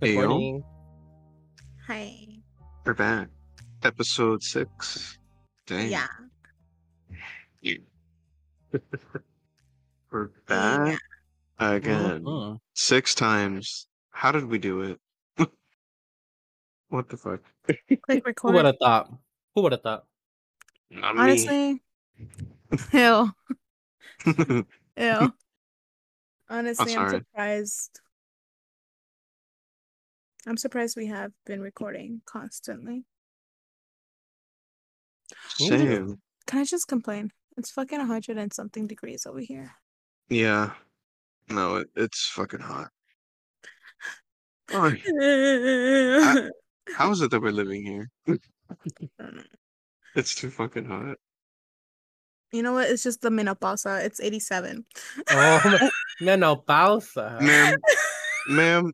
Good Heyo. morning. Hi. We're back. Episode six. Dang. Yeah. We're back again. Mhm. Six times. How did we do it? what the fuck? Click Who would have thought? Who would have thought? Not me. Honestly. Ew. Ew. Honestly, I'm, sorry. surprised. I'm surprised we have been recording constantly. Same. Can I just complain? It's fucking 100 and something degrees over here. Yeah. No, it, it's fucking hot. Oh, how is it that we're living here? It's too fucking hot. you know what? It's just the menopausa. It's 87. Oh, menopausa. Ma'am, ma'am,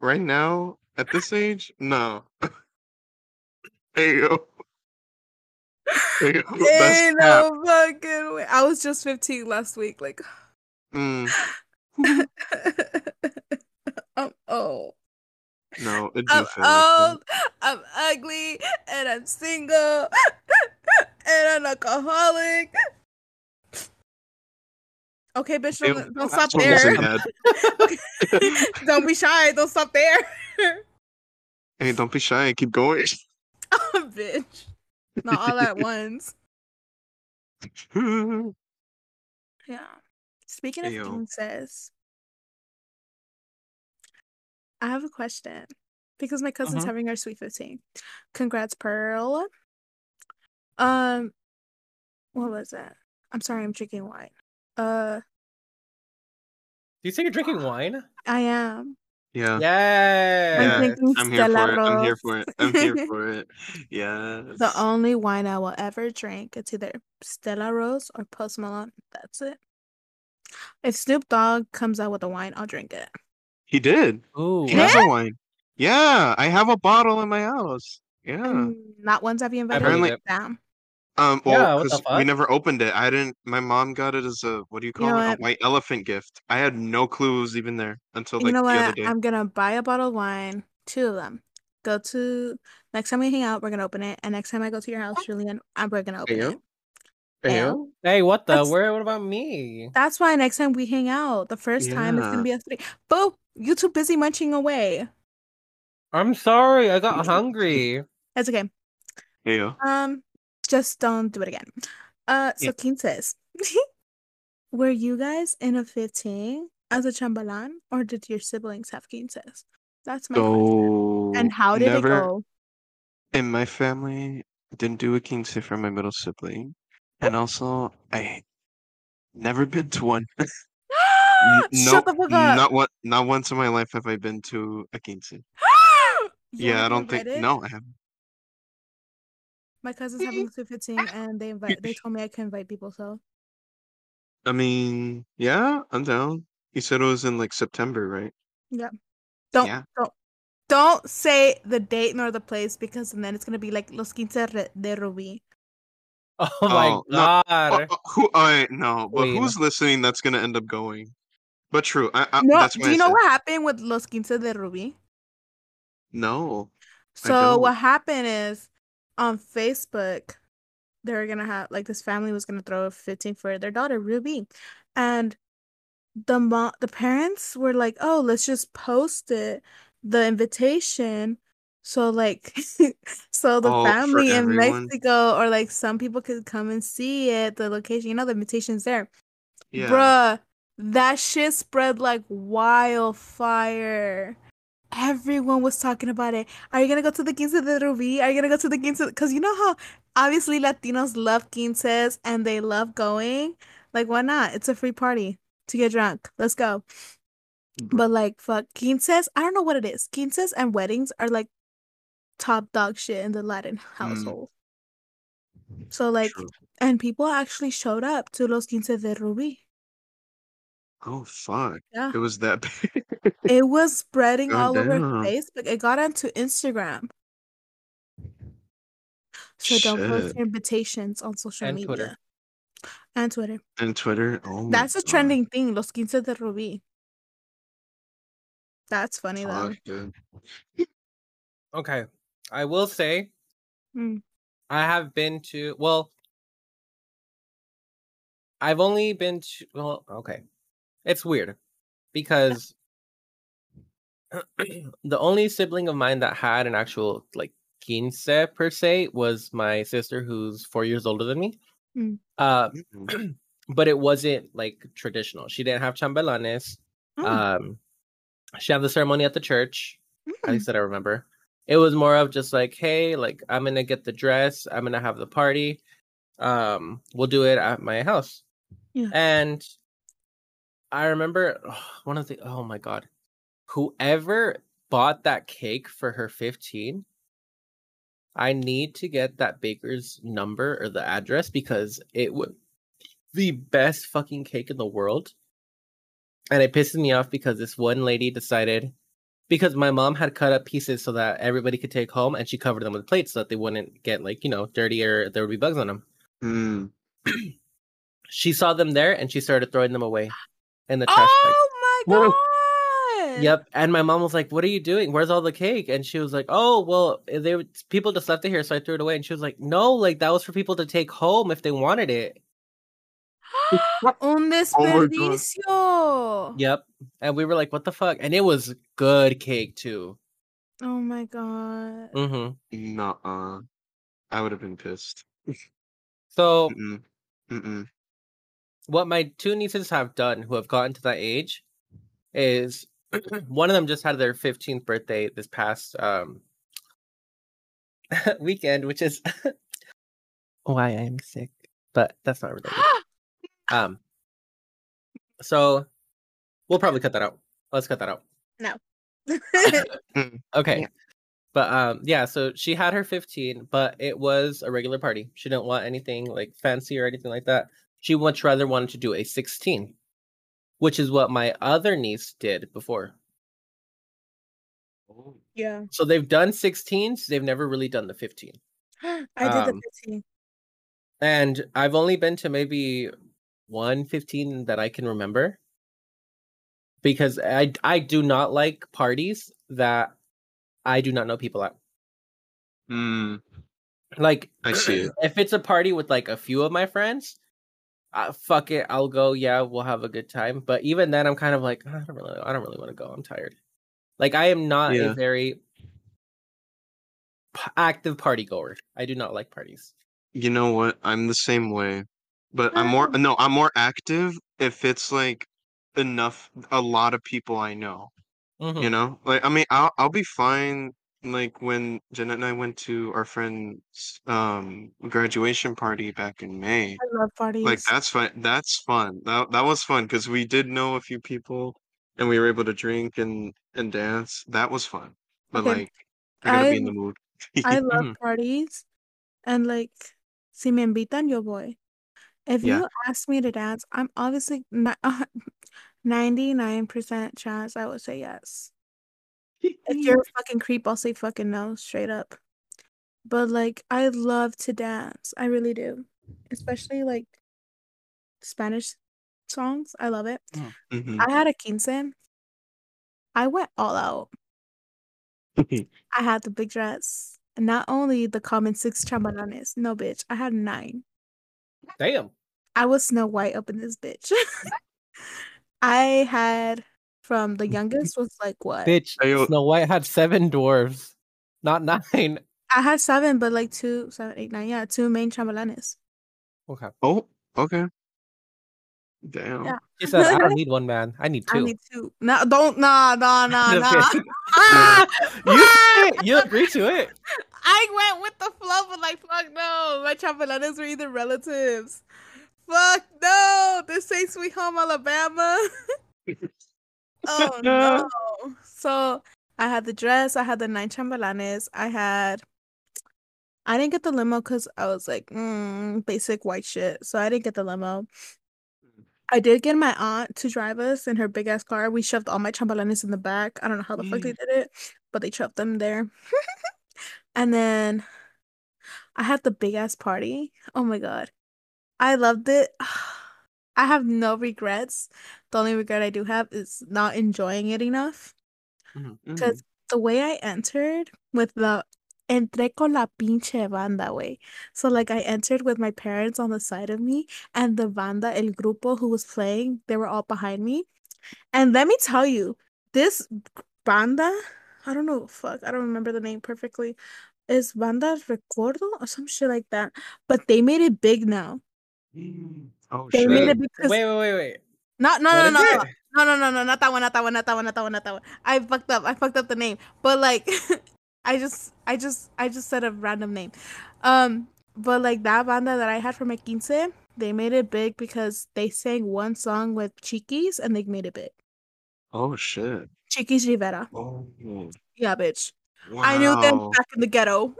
right now, at this age, no. hey, yo. Hey, yo, no fucking way. I was just 15 last week. Like, Mm, I'm old. no, it do I'm feel like old. I'm ugly, and I'm single, and I'm alcoholic. Okay, bitch, don't, don't stop there. Don't be shy. Don't stop there. Hey, don't be shy. Keep going. Oh, bitch. Not all at once. Yeah. Speaking of Ayo. King I have a question because my cousin's Mhm. having her sweet 15. Congrats, Pearl. Um, what was that? I'm sorry, I'm drinking wine. Uh, Do you say you're drinking wine? I am. Yeah. I'm Yeah, drinking I'm here for Stella it. I'm here for it. I'm here for it. Yes. The only wine I will ever drink. It's either Stella Rosa or Post Malone. That's it. If Snoop Dogg comes out with a wine, I'll drink it. He did. Oh, He has a wine. Yeah, I have a bottle in my house. Yeah. And not once have you invited Apparently- me. Damn. Um, Yeah, well, what the because we never opened it. I didn't. My mom got it as a what do you call know it? what? A white elephant gift. I had no clue it was even there until like you know the other day. I'm gonna buy a bottle of wine, two of them. Go to next time we hang out, we're gonna open it. And next time I go to your house, Julian, I'm we're gonna open Ayo. it. Ayo. Hey, what the? That's- Where? What about me? That's why next time we hang out, the first time it's gonna be a three. Boo! You too busy munching away. I'm sorry. I got hungry. That's okay. Yeah. Um, just don't do it again. Uh, so Yeah. King says, were you guys in a 15 as a chambalan, or did your siblings have King says? That's my question. And how did never it go? in my family didn't do a quince for my middle sibling, and also I never been to one. N- Shut the fuck up. Not one. Not once in my life have I been to a quince. Yeah, I don't think. invited? No, I haven't. My cousin's having a ah. 15 and they invite they told me I can invite people, so I mean, yeah, I'm down. You said it was in like September, right? don't Yeah. don't don't say the date nor the place because then it's gonna be like Los Quince de Ruby. Oh my Oh, no. Uh, god. Oh, oh, who? I no, but Wait. who's listening? That's gonna end up going. But true. I, I, No, that's why do I you know said- what happened with Los Quince de Ruby? No. So what happened is on Facebook, they were gonna have like this family was gonna throw a 15 for their daughter Ruby, and the mo- the parents were like, "Oh, let's just post it, the invitation." So like, so the Oh, family in? Mexico or like some people could come and see it, the location. You know, the invitation's there. Yeah. Bruh, that shit spread like wildfire. Everyone was talking about it. Are you gonna go to the Quince de Ruby? Are you gonna go to the Quince? Because you know how obviously Latinos love quinces and they love going. Like, why not? It's a free party to get drunk. Let's go. But like, fuck, quinces. I don't know what it is. Quinces and weddings are like top dog shit in the Latin mm. household. So like, True. and people actually showed up to Los Quince de Ruby. Oh fuck! Yeah. It was that big. It was spreading all over Facebook. It got onto Instagram. So don't post your invitations on social And media. Twitter. And Twitter. and Twitter. Oh That's a God. trending thing, Los Quince de Ruby. That's funny though. Okay. I will say Hmm. I have been to well I've only been to well, okay. It's weird because the only sibling of mine that had an actual like quince per se was my sister who's 4 years older than me. Hmm. Uh Mhm. but it wasn't like traditional. She didn't have chambelanes. Oh, Um she had the ceremony at the church. At mm. least that I remember. It was more of just like, hey, like I'm gonna get the dress, I'm gonna have the party. Um, we'll do it at my house. Yeah. And I remember one of the oh my god, whoever bought that cake for her 15, I need to get that baker's number or the address because it was the best fucking cake in the world. And it pisses me off because this one lady decided because my mom had cut up pieces so that everybody could take home and she covered them with plates so that they wouldn't get like, you know, dirty or there would be bugs on them. Mm. She saw them there and she started throwing them away in the trash bag. Oh my Whoa. god. Yep. And my mom was like, "What are you doing? Where's all the cake?" And she was like, "Oh, well, they people just left it here, so I threw it away." And she was like, "No, like that was for people to take home if they wanted it." Un God. desperdicio. Yep. And we were like, "What the fuck?" And it was good cake too. Oh my god. Mm-hmm. Nuh-uh. I would have been pissed. So Mm-mm. Mm-mm. What my two nieces have done, who have gotten to that age, is one of them just had their 15th birthday this past um weekend, which is why I'm sick, but that's not related. Um, so we'll probably cut that out. Let's cut that out. No. okay. Yeah. But um yeah, so she had her 15, but it was a regular party. She didn't want anything like fancy or anything like that. She much rather wanted to do a 16, which is what my other niece did before. yeah. So they've done 16s, they've never really done the 15. I did the Um, 15. And I've only been to maybe one 15 that I can remember. Because I I do not like parties that I do not know people at. Mm. Like I see if it's a party with like a few of my friends, uh, fuck it, I'll go. Yeah, we'll have a good time. But even then, I'm kind of like, I don't really, I don't really want to go. I'm tired. Like I am not Yeah. a very active party goer. I do not like parties. You know what? I'm the same way. But I'm more no, I'm more active if it's like enough a lot of people I know. Mhm. You know? Like I mean I'll I'll be fine like when Janette and I went to our friend's um graduation party back in May. I love parties. Like that's fun. That's fun. That that was fun because we did know a few people and we were able to drink and and dance. That was fun. But Okay, like I gotta be in the mood. I love parties. And like, si me invitan, yo voy. If Yeah. you ask me to dance, I'm obviously not 99% chance I would say yes. If you're a fucking creep, I'll say fucking no, straight up. But like, I love to dance. I really do. Especially like Spanish songs. I love it. Mhm. I had a quince. I went all out. I had the big dress. And not only the common six chambelanes. No, bitch. I had nine. Damn. I was Snow White up in this bitch. I had from the youngest was like what? Bitch, Ayo. Snow White had seven dwarves, not nine. I had seven, but like two, seven, eight, nine. Yeah, two main chambelanes. Okay. Oh, okay. Damn. Yeah. She said, I don't need one man. I need two. I need two. No, don't. Nah, nah, nah, Just nah. Ah! you. You agree to it. I went with the flow, but like, fuck no. My chambelanes were either relatives. Fuck no. This ain't Sweet Home Alabama. Oh no. So I had the dress. I had the nine chambalanes, I had. I didn't get the limo because I was like, mm, basic white shit. So I didn't get the limo. I did get my aunt to drive us in her big ass car. We shoved all my chambalanes in the back. I don't know how the fuck they did it, but they shoved them there. and then I had the big ass party. Oh my god. I loved it. I have no regrets. The only regret I do have is not enjoying it enough. Because the way I entered with the entré con la pinche banda way. So like I entered with my parents on the side of me and the banda, el grupo who was playing, they were all behind me. And let me tell you, this banda, I don't know, fuck, I don't remember the name perfectly. Is Banda Recuerdo or some shit like that. But they made it big now. Mm. Oh They shit! made Wait, it because wait, wait, wait, wait. not no What no no no no no no no not that one not that one not that one not that one not that one I fucked up I fucked up the name but like I just I just I just said a random name um but like that banda that I had for my quince they made it big because they sang one song with Chiquis and they made it big Oh shit! Chiquis Rivera Oh yeah bitch wow! I knew them back in the ghetto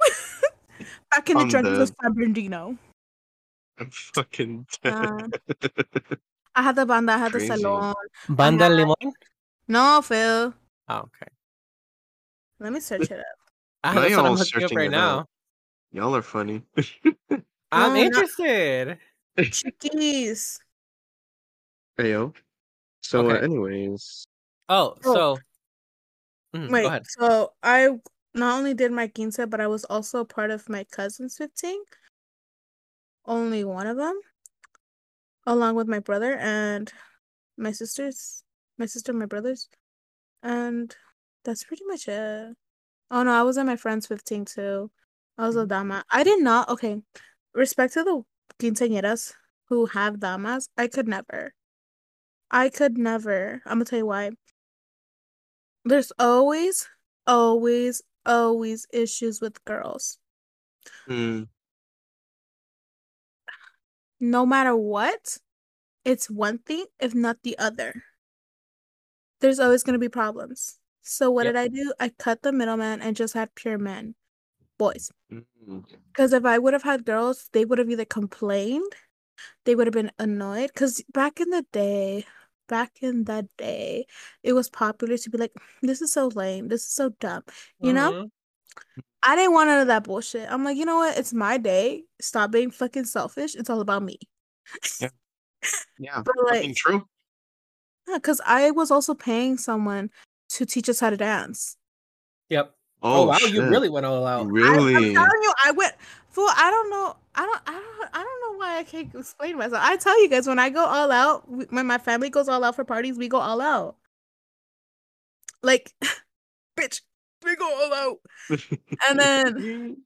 back in the I'm trenches of. San Bernardino I'm fucking Uh, dead. I had the banda I had the salon Banda had- Limon? no Phil Oh, okay. let me search it up Ah, Now that's I'm y'all looking up searching right now. up. Y'all are funny. I'm No, not- interested. Chiquis hey yo. So, uh, anyways, Oh, Oh. so Mm, Wait, go ahead. so I not only did my quince, but I was also part of my cousin's 15. Only one of them, along with my brother and my sisters, my sister, and my brothers, and that's pretty much it. Oh no, I was at my friend's 15 too. I was a dama. I did not. Okay, respect to the quinceañeras who have damas. I could never. I could never. I'm gonna tell you why. There's always, always, always issues with girls. mm, No matter what, it's one thing, if not the other. There's always going to be problems. So, what Yep. did I do? I cut the middleman and just had pure men, boys. mm, Because if I would have had girls, they would have either complained, they would have been annoyed. Because back in the day, back in the day, it was popular to be like, this is so lame, this is so dumb. You know? I didn't want none of that bullshit. I'm like, you know what? It's my day. Stop being fucking selfish. It's all about me. yeah, But like, true. yeah, because I was also paying someone to teach us how to dance. Yep. Oh, Oh, wow, shit. you really went all out. I, I'm telling you, I went. Fool, I don't know. I don't. I don't. I don't know why I can't explain myself. I tell you guys, when I go all out, when my family goes all out for parties, we go all out. Like, bitch, we go all out. And then,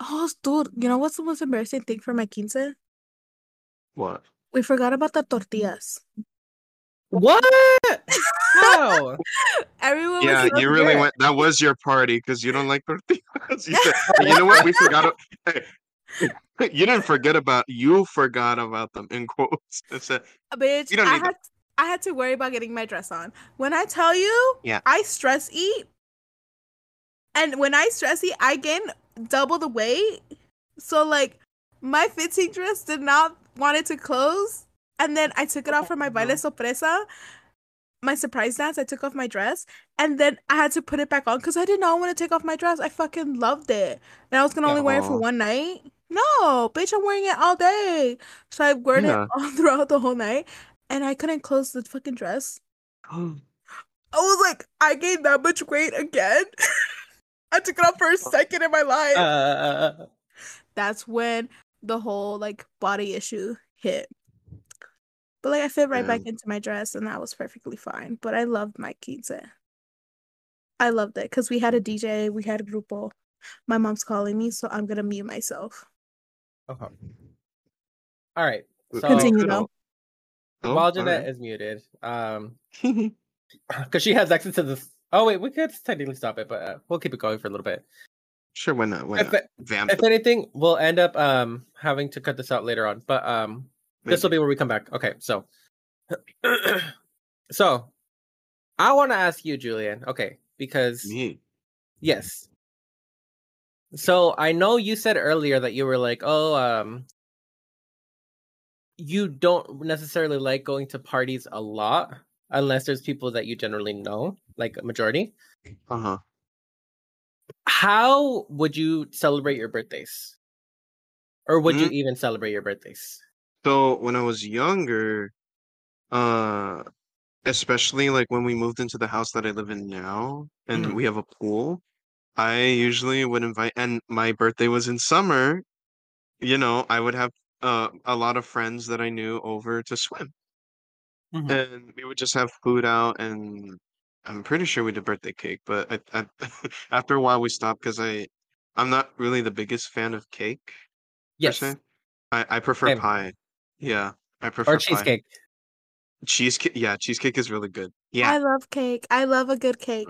oh, dude, you know what's the most embarrassing thing for my quince? what? We forgot about the tortillas. What? How? Everyone Yeah, so you really went. That was your party because you don't like tortillas. you, said, you know what? We forgot. Hey, you didn't forget about. You forgot about them in quotes. It said, uh, Bitch, You don't I need had I had to worry about getting my dress on. When I tell you, Yeah. I stress eat, and when I stress eat, I gain double the weight. So like, my fitting dress did not want it to close, and then I took it off for my mm-hmm. baile sorpresa, my surprise dance. I took off my dress, and then I had to put it back on because I did not want to take off my dress. I fucking loved it, and I was gonna only wear it for one night. No, bitch, I'm wearing it all day. So I wore Yeah. it all throughout the whole night, and I couldn't close the fucking dress. I was like, I gained that much weight again. I took it off for a second in my life. Uh, That's when the whole like body issue hit. But like I fit right back into my dress and that was perfectly fine. But I loved my quince. I loved it because we had a DJ, we had a grupo. My mom's calling me, so I'm gonna mute myself. okay. All right. So Continue, though. all- Oh, while all Janette right. is muted, um, because she has access to this. Oh wait, we could technically stop it, but uh, we'll keep it going for a little bit. sure, why not? Why If, not? Vamp. if anything, we'll end up um having to cut this out later on. But um, this will be where we come back. Okay, so, so, I want to ask you, Julian. Okay, because me. Yes. So I know you said earlier that you were like, oh, um, you don't necessarily like going to parties a lot unless there's people that you generally know, like a majority. Uh huh. How would you celebrate your birthdays? Or would you Mm. even celebrate your birthdays? So when I was younger, uh, especially like when we moved into the house that I live in now, and Mhm. we have a pool. I usually would invite, and my birthday was in summer. You know, I would have uh, a lot of friends that I knew over to swim, Mhm. and we would just have food out. And I'm pretty sure we did birthday cake, but I, I, after a while we stopped because I, I'm not really the biggest fan of cake per Yes. I, I prefer Same. pie. Yeah, I prefer Or pie. cheesecake. Cheesecake, yeah, cheesecake is really good. Yeah I love cake. I love a good cake.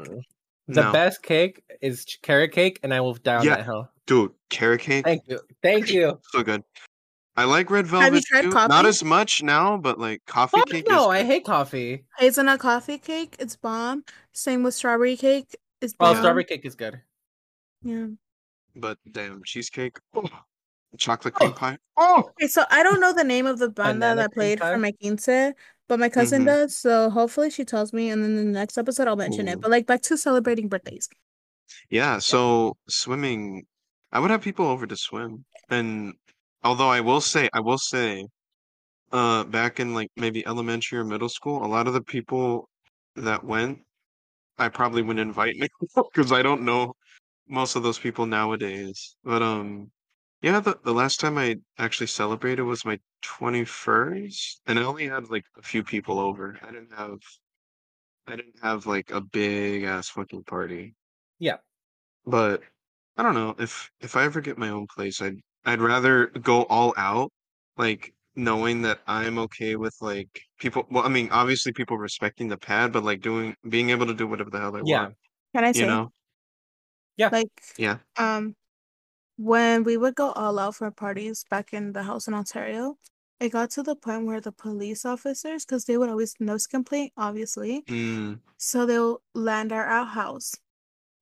The no, best cake is ch- carrot cake, and I will die on Yeah. that hill. dude, carrot cake, Thank you. Thank you. so good. I like red velvet. Have you velvet tried too. Not as much now, but like coffee Fuck cake no, is I hate coffee. Hazelnut coffee cake, it's bomb. Same with strawberry cake, it's Oh, strawberry cake is good. Yeah. But damn, cheesecake, oh, chocolate cream pie. Oh, Okay, so I don't know the name of the banda that cream played for my quince, but my cousin Mhm. does. So hopefully she tells me, and then the next episode I'll mention Ooh. it. But like back to celebrating birthdays. yeah. So swimming, I would have people over to swim, and although I will say, I will say, uh, back in like maybe elementary or middle school, a lot of the people that went, I probably wouldn't invite because I don't know most of those people nowadays. But um, yeah, the the last time I actually celebrated was my 21st, and I only had like a few people over. I didn't have I didn't have like a big ass fucking party. Yeah. But I don't know if if I ever get my own place, I'd I'd rather go all out, like knowing that I'm okay with like people. Well, I mean, obviously people respecting the pad, but like doing being able to do whatever the hell I Yeah. want. Can I say? You say know? like Yeah. um when we would go all out for parties back in the house in Ontario, it got to the point where the police officers, because they would always nose complaint, obviously, Mm. so they'll land at our house.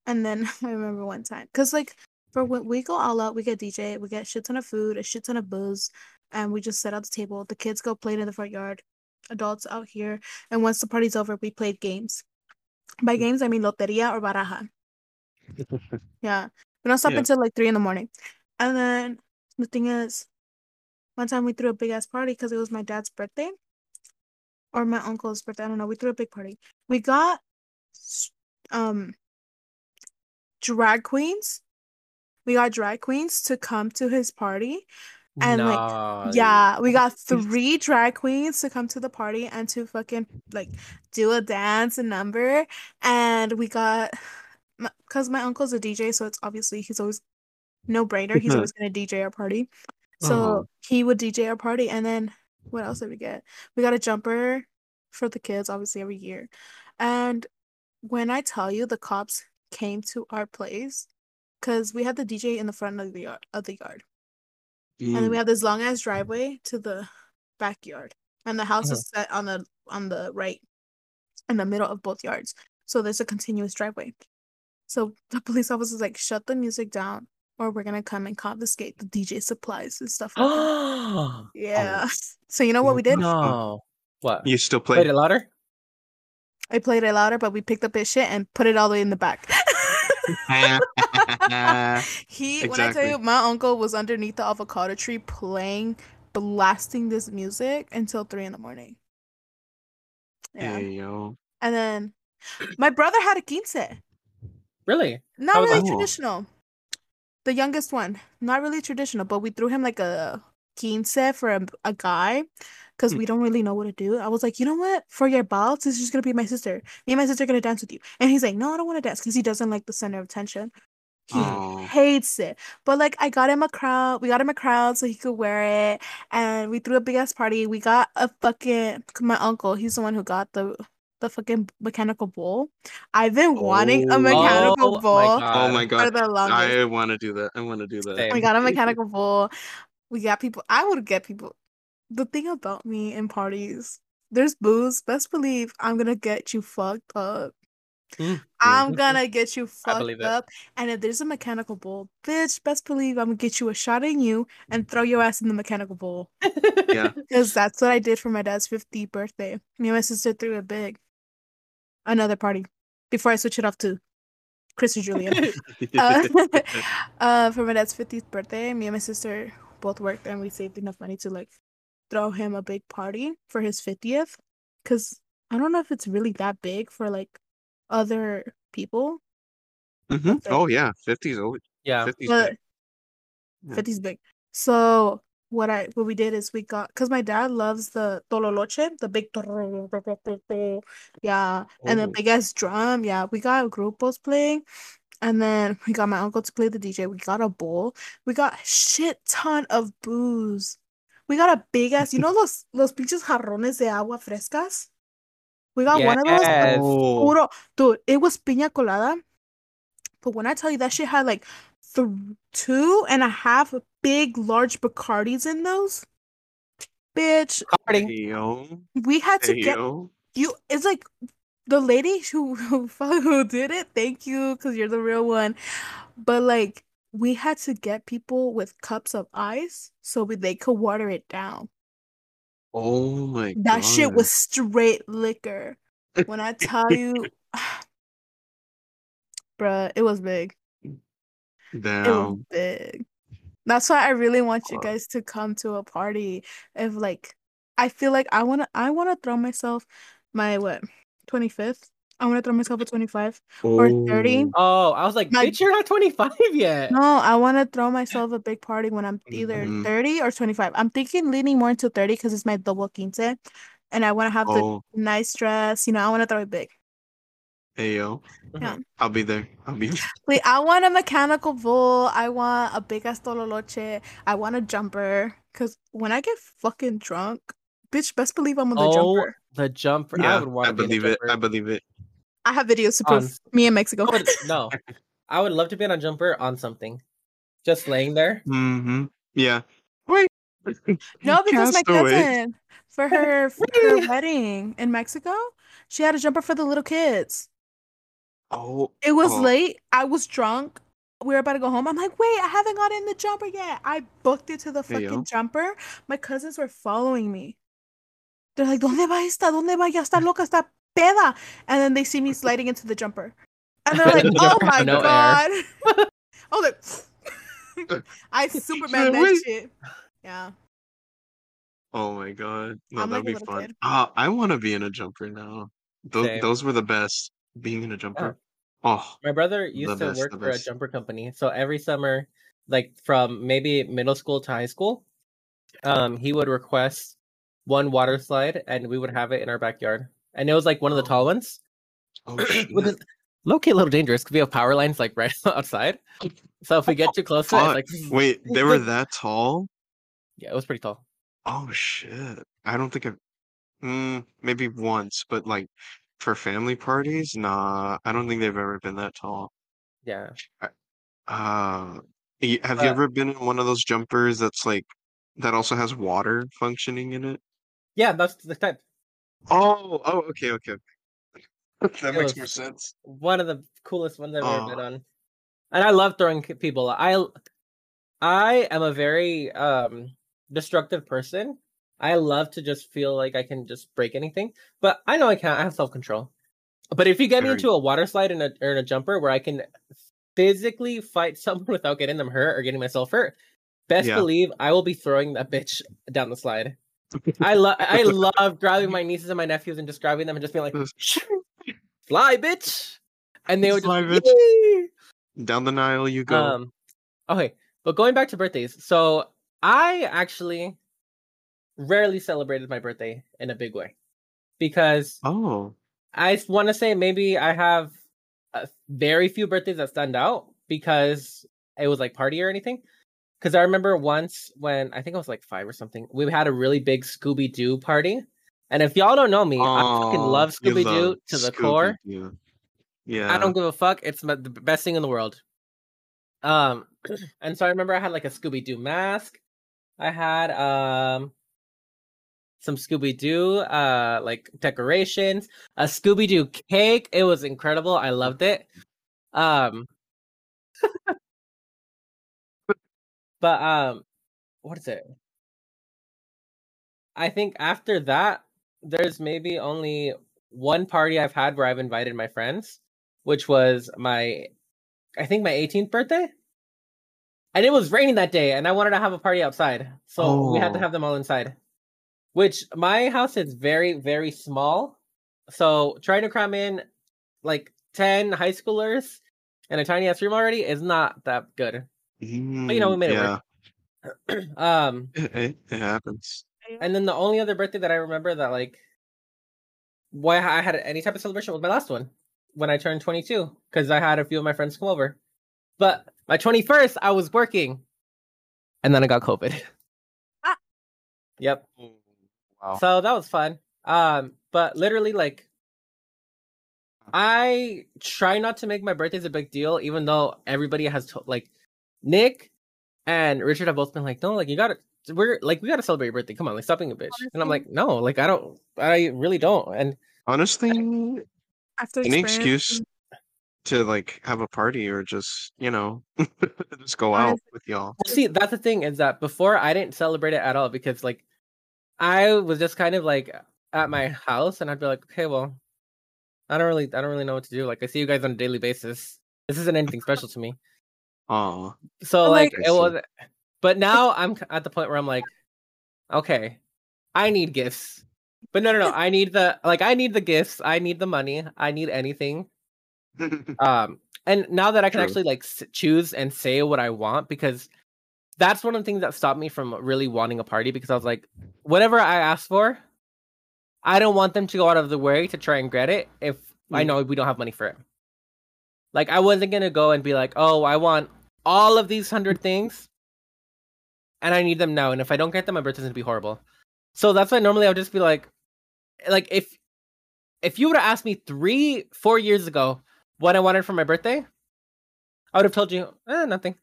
And then I remember one time, because like for when we go all out, we get DJ, we get shit ton of food, a shit ton of booze, and we just set out the table. The kids go play in the front yard, adults out here, and once the party's over, we played games. By games, I mean loteria or baraja. Yeah. We don't stop Yeah. until like three in the morning. And then the thing is, one time we threw a big ass party because it was my dad's birthday or my uncle's birthday. I don't know. We threw a big party. We got um drag queens. We got drag queens to come to his party. And, like. Yeah, we got three drag queens to come to the party and to fucking like do a dance and number. And we got because my uncle's a DJ, so it's obviously he's always no brainer. He's always gonna DJ our party. So Uh-huh. he would DJ our party, and then what else did we get? We got a jumper for the kids, obviously every year. And when I tell you the cops came to our place, because we had the DJ in the front of the yard of the yard. And then we Mm. have this long ass driveway to the backyard. And the house Mhm. is set on the on the right in the middle of both yards. So there's a continuous driveway. So the police officer officer's like, shut the music down or we're gonna come and confiscate the DJ supplies and stuff like that. Oh Yeah. So you know what we did? no. What? You still Played play? it louder? I played it louder, but we picked up his shit and put it all the way in the back. he when I tell you my uncle was underneath the avocado tree playing, blasting this music until three in the morning. Yeah. Hey yo. And then my brother had a quince. Really? Not How was really that? traditional. The youngest one. Not really traditional, but we threw him like a quince for a, a guy because Hmm. we don't really know what to do. I was like, you know what? For your balls, this is just gonna be my sister. Me and my sister are gonna dance with you. And he's like, no, I don't want to dance because he doesn't like the center of attention. He Oh. hates it. But like I got him a crowd. We got him a crowd so he could wear it. And we threw a big ass party. We got a fucking my uncle, he's the one who got the the fucking mechanical bull. I've been wanting a Oh. mechanical oh bull oh my Oh god. my for god. the longest. I want to do that. I want to do that. Same. We got a mechanical bull. We got people. I would get people. The thing about me in parties, there's booze. Best believe I'm gonna get you fucked up. Mm. I'm gonna get you fucked up. And if there's a mechanical bull, bitch, best believe I'm gonna get you a shot in you and throw your ass in the mechanical bull. Yeah. Because that's what I did for my dad's 50th birthday. Me and my sister threw a big. Another party before I switch it off to Chris and Julian. uh, uh, for my dad's 50th birthday, me and my sister both worked and we saved enough money to like throw him a big party for his 50th. Because I don't know if it's really that big for like other people. hmm Okay. Oh yeah, 50s always Yeah. 50s big. Yeah. 50's big. So what I what we did is we got because my dad loves the tololoche, the big yeah, and the big ass drum. Yeah, we got grupos playing, and then we got my uncle to play the DJ. We got a bowl. We got a shit ton of booze. We got a big ass, you know los los pinches jarrones de agua frescas. We got one of those. Yes. Oh, Puro, dude, it was piña colada. But when I tell you that shit had like th- two and a half big, large Bacardis in those, bitch, Party. hey yo, we had to hey get you. It's like the lady who who, who did it. Thank you, because you're the real one. But like, we had to get people with cups of ice so we, they could water it down. Oh my god That shit was straight liquor. When I tell you, bruh, it was big. It was big. That's why I really want you guys to come to a party. If like, I feel like I wanna, I wanna throw myself my what, twenty fifth. I wanna throw myself a twenty five or thirty. Oh. I was like, My- bitch, you're not 25 yet. No, I wanna throw myself a big party when I'm either Mhm. thirty or twenty five. I'm thinking leaning more into thirty because it's my double quince, and I wanna have the Oh, nice dress. You know, I wanna throw it big. hey yo. Yeah. Mhm. I'll be there. I'll be Wait, I want a mechanical bull. I want a big ass tololoche. I want a jumper. Cause when I get fucking drunk, bitch, best believe I'm on the Oh, jumper. the jumper. I Yeah, would want I to be in a believe it. I believe it. I have videos to On- me in Mexico. I would, no, I would love to be on a jumper on something, just laying there. Mm-hmm. Yeah. Wait. No, because my Castaway. cousin for her for her wedding in Mexico, she had a jumper for the little kids. Oh, It was Oh. late. I was drunk. We were about to go home. I'm like, wait, I haven't got in the jumper yet. I booked it to the fucking yo. jumper. My cousins were following me. They're like, ¿Dónde va esta? ¿Dónde va? Ya está loca, está peda. And then they see me sliding into the jumper. And they're like, The oh my no god. I was like, I Superman that Wait. shit. Yeah. oh my god. No, I'm that'd like be fun. kid. Ah, I want to be in a jumper now. Those Same. those were the best. Being in a jumper. Oh, My brother used to best, work the for a jumper company, so every summer, like from maybe middle school to high school, um, he would request one water slide, and we would have it in our backyard. And it was like one of the tall ones, oh shit. with low key a little dangerous because we have power lines like right outside. So if we get too close to it, like Wait, they were that tall? yeah, it was pretty tall. Oh shit. I don't think I've mm, maybe once, but like for family parties, nah. I don't think they've ever been that tall. Yeah, Uh have you ever been in one of those jumpers that's like that also has water functioning in it? yeah, that's the type. Oh, oh, okay, okay. okay. That It makes was- more sense. one of the coolest ones I've ever been on. And I love throwing people. I I am a very um destructive person. I love to just feel like I can just break anything, but I know I can't. I have self control. But if you get me Very- into a water slide and a or in a jumper where I can physically fight someone without getting them hurt or getting myself hurt, best Yeah. believe I will be throwing that bitch down the slide. I love I love grabbing my nieces and my nephews and just grabbing them and just being like, "Fly, bitch!" And they would Fly, just bitch. Down the Nile you go. Um, okay, but going back to birthdays, so I actually rarely celebrated my birthday in a big way because oh. I want to say maybe I have very few birthdays that stand out because it was like party or anything. Because I remember once when I think I was like five or something, we had a really big Scooby Doo party. And if y'all don't know me, I fucking love Scooby Doo to the core. Scooby-Doo. Yeah. I don't give a fuck. It's the best thing in the world. Um, and so I remember I had like a Scooby Doo mask. I had um some Scooby Doo uh like decorations, a Scooby Doo cake. It was incredible. I loved it. Um, but um, what is it? I think after that, there's maybe only one party I've had where I've invited my friends, which was my, I think my 18th birthday. And it was raining that day, and I wanted to have a party outside. So we had to Oh. have them all inside. Which my house is very, very small. So trying to cram in like ten high schoolers in a tiny ass room already is not that good. You know, we made it yeah, work. um, it, it, it happens. and then the only other birthday that I remember that like why I had any type of celebration was my last one when I turned 22 because I had a few of my friends come over. But my 21st, I was working, and then I got COVID. Ah. Yep. Wow. So that was fun. Um, but literally, like, I try not to make my birthdays a big deal, even though everybody has to- like Nick and Richard have both been like, no, like you gotta, we're like we gotta celebrate your birthday. Come on, like stop being a bitch. And I'm like, no, like I don't, I really don't. And Honestly, After any excuse to like have a party or just you know just go out with y'all. Well, see, that's the thing is that before I didn't celebrate it at all because like I was just kind of like at my house and I'd be like, okay, well, I don't really, I don't really know what to do. Like I see you guys on a daily basis. This isn't anything special to me. Oh, So But, like, like- it was, but now I'm at the point where I'm like, okay, I need gifts. But no, no, no. I need the like, I need the gifts. I need the money. I need anything. um and now that i can True. actually like s- choose and say what i want because that's one of the things that stopped me from really wanting a party because i was like whatever i ask for i don't want them to go out of the way to try and get it if i Mm. know we don't have money for it like i wasn't gonna go and be like oh i want all of these hundred things and i need them now and if i don't get them my birthday's gonna be horrible so that's why normally i'll just be like like if if you would have asked me three four years ago what I wanted for my birthday, I would have told you, eh, nothing.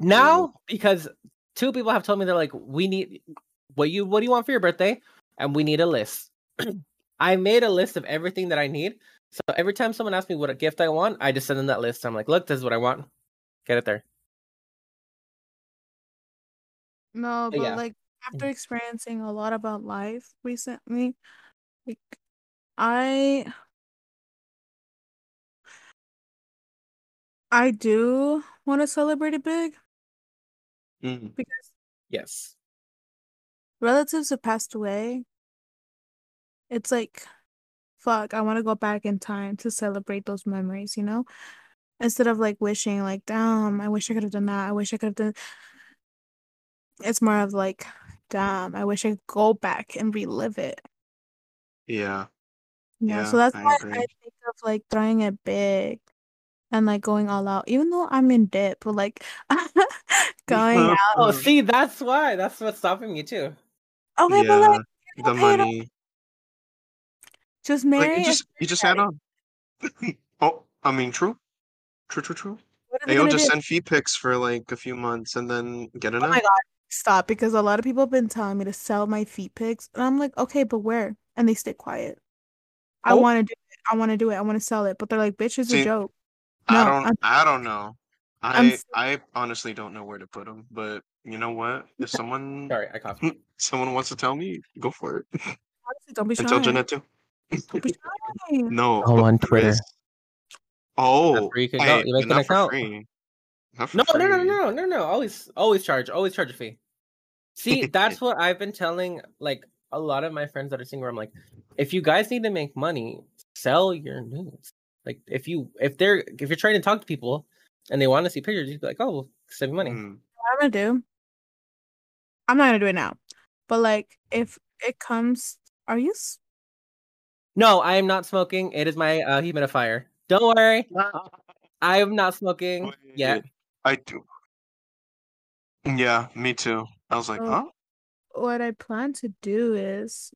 Now, because two people have told me they're like, we need what you what do you want for your birthday? And we need a list. I made a list of everything that I need. So every time someone asks me what a gift I want, I just send them that list. I'm like, look, this is what I want. Get it there. No, But yeah. like after experiencing a lot about life recently, like I I do want to celebrate it big Mm. because Yes. relatives have passed away. It's like, fuck, I want to go back in time to celebrate those memories, you know? Instead of like wishing, like, damn, I wish I could have done that. I wish I could have done. It's more of like, damn, I wish I could go back and relive it. Yeah. Yeah, Yeah, so that's I why I think of like throwing it big and like going all out, even though I'm in debt, but like going out. Oh, see, that's why. That's what's stopping me too. Okay, but like, the pay it off. money. Just Like marry you and just you just at add on. oh, I mean, true, true, true, true. They Hey, you'll just do? send fee pics for like a few months and then get it Oh my out. God, stop, because a lot of people have been telling me to sell my feet pics, and I'm like, okay, but where? And they stay quiet. I Oh. want to do it. I want to do it. I want to sell it, but they're like, bitch, it's a See, joke. I don't I'm- I don't know. I'm I s- I honestly don't know where to put them, but you know what? If someone Sorry, I coughed. someone wants to tell me, go for it. Honestly, don't be And tell shy. Janette too. Don't be shy. No, Oh, but on Twitter. is- Oh, That's you can go. hey, You make an account. free. No, no, no, no, no, no. Always, always charge. Always charge a fee. See, that's what I've been telling like a lot of my friends that are single. I'm like, if you guys need to make money, sell your nudes. Like, if you if they're if you're trying to talk to people and they want to see pictures, you'd be like, oh, well, save me money. Mm. What I'm gonna do? I'm not gonna do it now, but like, if it comes, are you? S- No, I am not smoking. It is my uh, humidifier. Don't worry, I am not smoking yet. I do. Yeah, me too. I was like, Oh. huh? What I plan to do is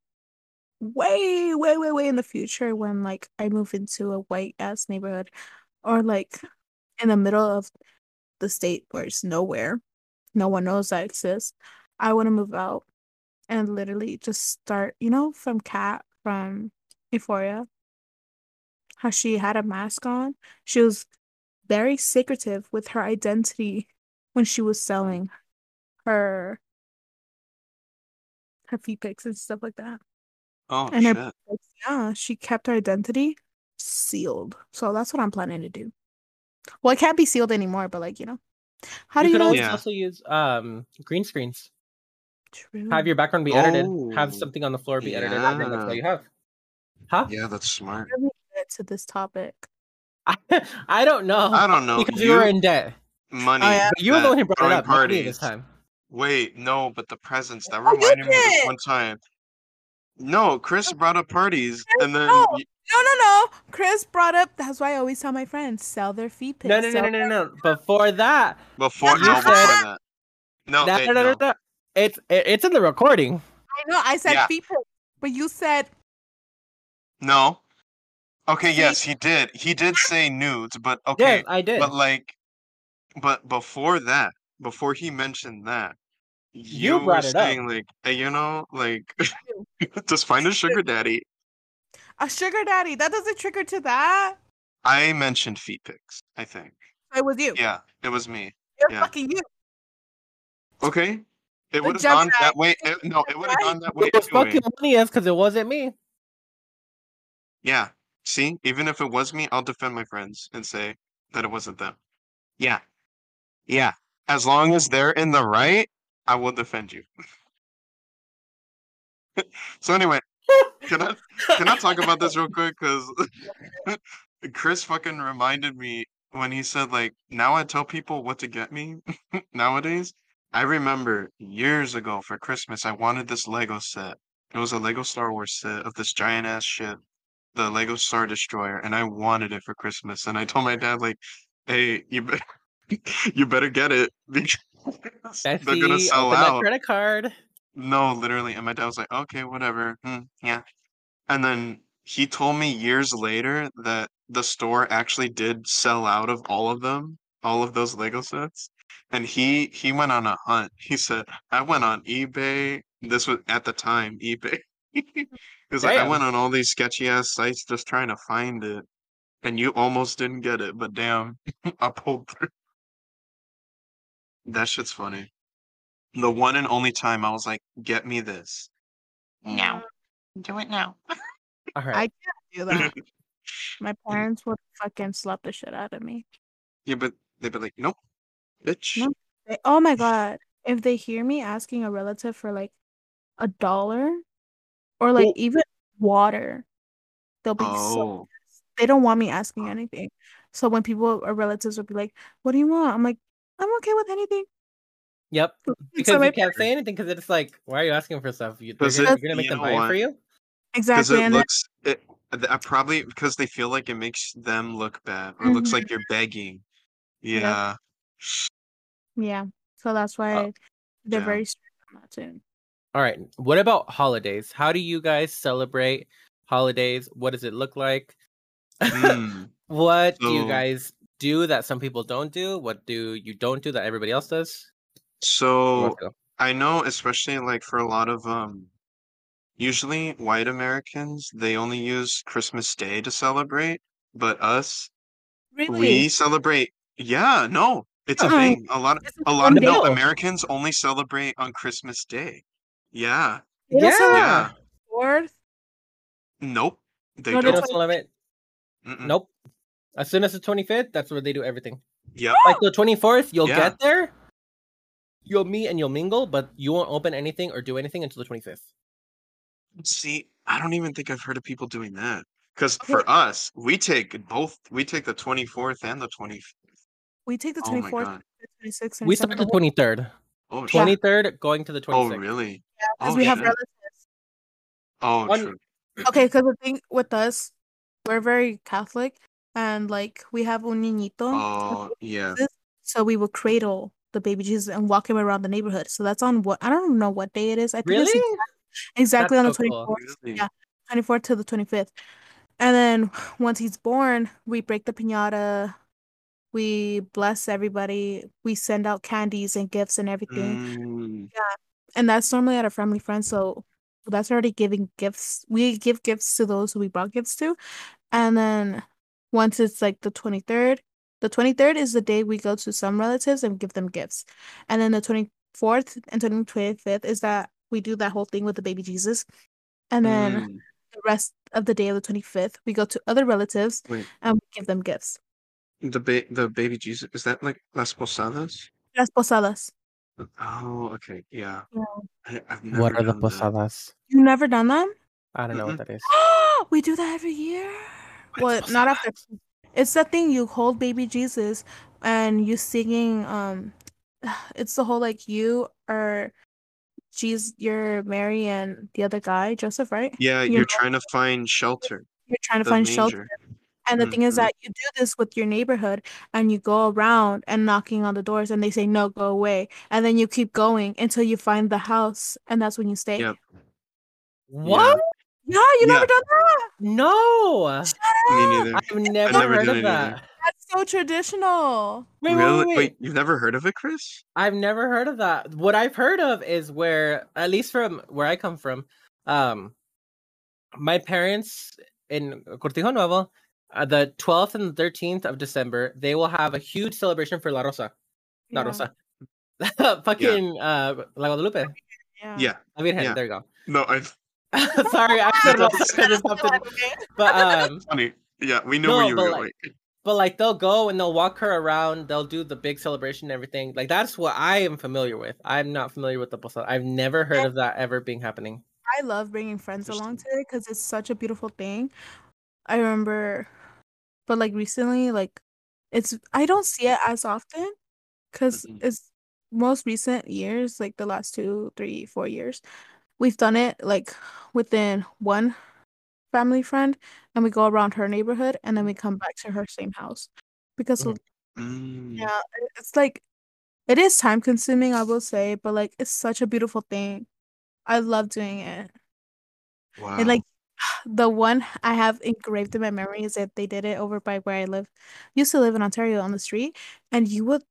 way, way, way, way in the future when like I move into a white ass neighborhood or like in the middle of the state where it's nowhere, no one knows I exist. I want to move out and literally just start, you know, from Kat from Euphoria, how she had a mask on. She was very secretive with her identity when she was selling her her feet pics and stuff like that. Oh And shit. like, yeah, she kept her identity sealed. So that's what I'm planning to do. Well, it can't be sealed anymore, but like, you know. How do you you could know always Yeah. also use um green screens. true? Have your background be edited. Have Oh, something on the floor be edited, and then that's all you have. Huh? Yeah, that's smart. Really good to this topic. I, I don't know. I don't know. because you, were in debt. Money. Oh, yeah. You were the one who brought it up. Not me this parties. time. Wait, no, but the presents that Oh, reminded me of this one time. No, Chris oh, brought up parties, and then no. No, no, no. Chris brought up. That's why I always tell my friends sell their feet pics. No, no, no, no, no, no. Before that, before You no, before that. No, no, hey, no, no, no, no. no. It's it, it's in the recording. I know. I said Yeah. feet pics, but you said No. Okay, See- yes, he did. He did say nudes, but okay, Yes, I did. but like, but before that, before he mentioned that, You you, brought were it up. saying like, hey, you know, like, just find a sugar daddy. a sugar daddy. That doesn't trigger to that. I mentioned feet pics. I think. It was you. Yeah, it was me. You're yeah. fucking you. Okay. It would have gone that way. It, no, it would have gone that way it was anyway. Eh. fucking money because it wasn't me. Yeah. See, even if it was me, I'll defend my friends and say that it wasn't them. Yeah. Yeah. As long as they're in the right, I will defend you. so anyway, can I can I talk about this real quick? Because Chris fucking reminded me when he said like, now I tell people what to get me nowadays. I remember years ago for Christmas, I wanted this Lego set. It was a Lego Star Wars set of this giant ass ship, the Lego Star Destroyer, and I wanted it for Christmas. And I told my dad like, "Hey, you better, you better get it because they're gonna sell out." credit card. No, literally. And my dad was like, okay, whatever. Hmm, yeah. And then he told me years later that the store actually did sell out of all of them, all of those Lego sets. And he he went on a hunt. He said, I went on eBay. This was at the time, eBay. He's like, I went on all these sketchy ass sites just trying to find it. And you almost didn't get it, but damn, I pulled through. That shit's funny. The one and only time I was like, get me this. Now. Do it now. All I can't do that. My parents would fucking slap the shit out of me. Yeah, but they'd be like, nope, bitch. No. They- oh my god. If they hear me asking a relative for like a dollar or like Oh. even water, they'll be so Oh, they don't want me asking anything. So when people or relatives will be like, "What do you want?" I'm like, "I'm okay with anything." Yep. Because my you can't say anything because it's like, why are you asking for stuff? You, Does you're, it- you're gonna make them buy it for you? Exactly. Because it and looks it. th- I probably because they feel like it makes them look bad, or it looks like you're begging. Yeah. yeah. So that's why Uh, they're yeah. very strict on that too. All right. What about holidays? How do you guys celebrate holidays? What does it look like? Mm. what do you guys do that some people don't do? What do you don't do that everybody else does? So wants to go? I know, especially like for a lot of um, usually white Americans, they only use Christmas Day to celebrate, but us, Really? we celebrate. Yeah, no, it's a thing. A lot, It's a lot of no No. Americans only celebrate on Christmas Day. Yeah, Yeah. yeah. Fourth. Nope, they No, They they don't. don't celebrate. Mm-mm. Nope. As soon as the 25th, that's where they do everything. Yeah. Like the 24th, you'll Yeah. get there, you'll meet and you'll mingle, but you won't open anything or do anything until the 25th. See, I don't even think I've heard of people doing that. Because Okay. for us, we take both. We take the twenty fourth and the twenty. We take the Oh twenty my fourth, god. twenty sixth, We start the 23rd. Oh shit. 23rd going to the 26th. Oh really? because Oh we have relatives. Oh On- true. Okay, because the thing with us, we're very Catholic, and like we have un niñito, Oh yeah. so we will cradle the baby Jesus and walk him around the neighborhood. So that's on what I don't know what day it is. I think Really? it's exactly That's on the so twenty cool. Really? Yeah. 24th to the 25th. And then once he's born, we break the piñata. We bless everybody. We send out candies and gifts and everything. Mm, And that's normally at a family friend So that's already giving gifts. We give gifts to those who we brought gifts to. And then once it's like the 23rd, the 23rd is the day we go to some relatives and give them gifts. And then the 24th and 25th is that we do that whole thing with the baby Jesus. And then mm. the rest of the day of the 25th, we go to other relatives Wait, and we give them gifts. The ba- the baby Jesus is that like Las Posadas? Las posadas. Oh, okay, yeah. Yeah. I, I've never What are the done that. posadas? You never done them? I don't know Mm-mm. what that is. we do that every year. What's Well, not after. It's the thing you hold baby Jesus and you singing. Um, it's the whole like you are, Jesus, you're Mary and the other guy Joseph, right? Yeah, You you're trying to find shelter. you're trying to The find shelter. Manger. And the thing is Mhm. that you do this with your neighborhood and you go around and knocking on the doors and they say no, go away. And then you keep going until you find the house and that's when you stay. Yep. What? Yeah, you Yeah. never done that. No, Me neither. I've never, never heard of that. either. That's so traditional. Wait, wait, wait, wait. you've never heard of it, Chris? I've never heard of that. What I've heard of is where, at least from where I come from, um, my parents in Cortijo Nuevo, uh, the 12th and the 13th of December, they will have a huge celebration for La Rosa. La Yeah. Rosa. Fucking uh, La Guadalupe. Yeah. Yeah. La Virgen, Yeah. there you go. No, I've Sorry, I said wrong because. But um, funny. Yeah, we know No, where you but were like- going. but like they'll go and they'll walk her around. They'll do the big celebration and everything. Like that's what I am familiar with. I'm not familiar with the posada. I've never heard of that ever being happening. I love bringing friends along to it because it's such a beautiful thing. I remember, but like recently, like it's I don't see it as often because Mhm. it's most recent years, like the last two, three, four years, we've done it like within one family friend, and we go around her neighborhood, and then we come back to her same house because Mhm. Mm, yeah, it's like it is time consuming, I will say, but like it's such a beautiful thing. I love doing it. Wow. And like the one I have engraved in my memory is that they did it over by where I live. Used to live in Ontario on the street, and you would,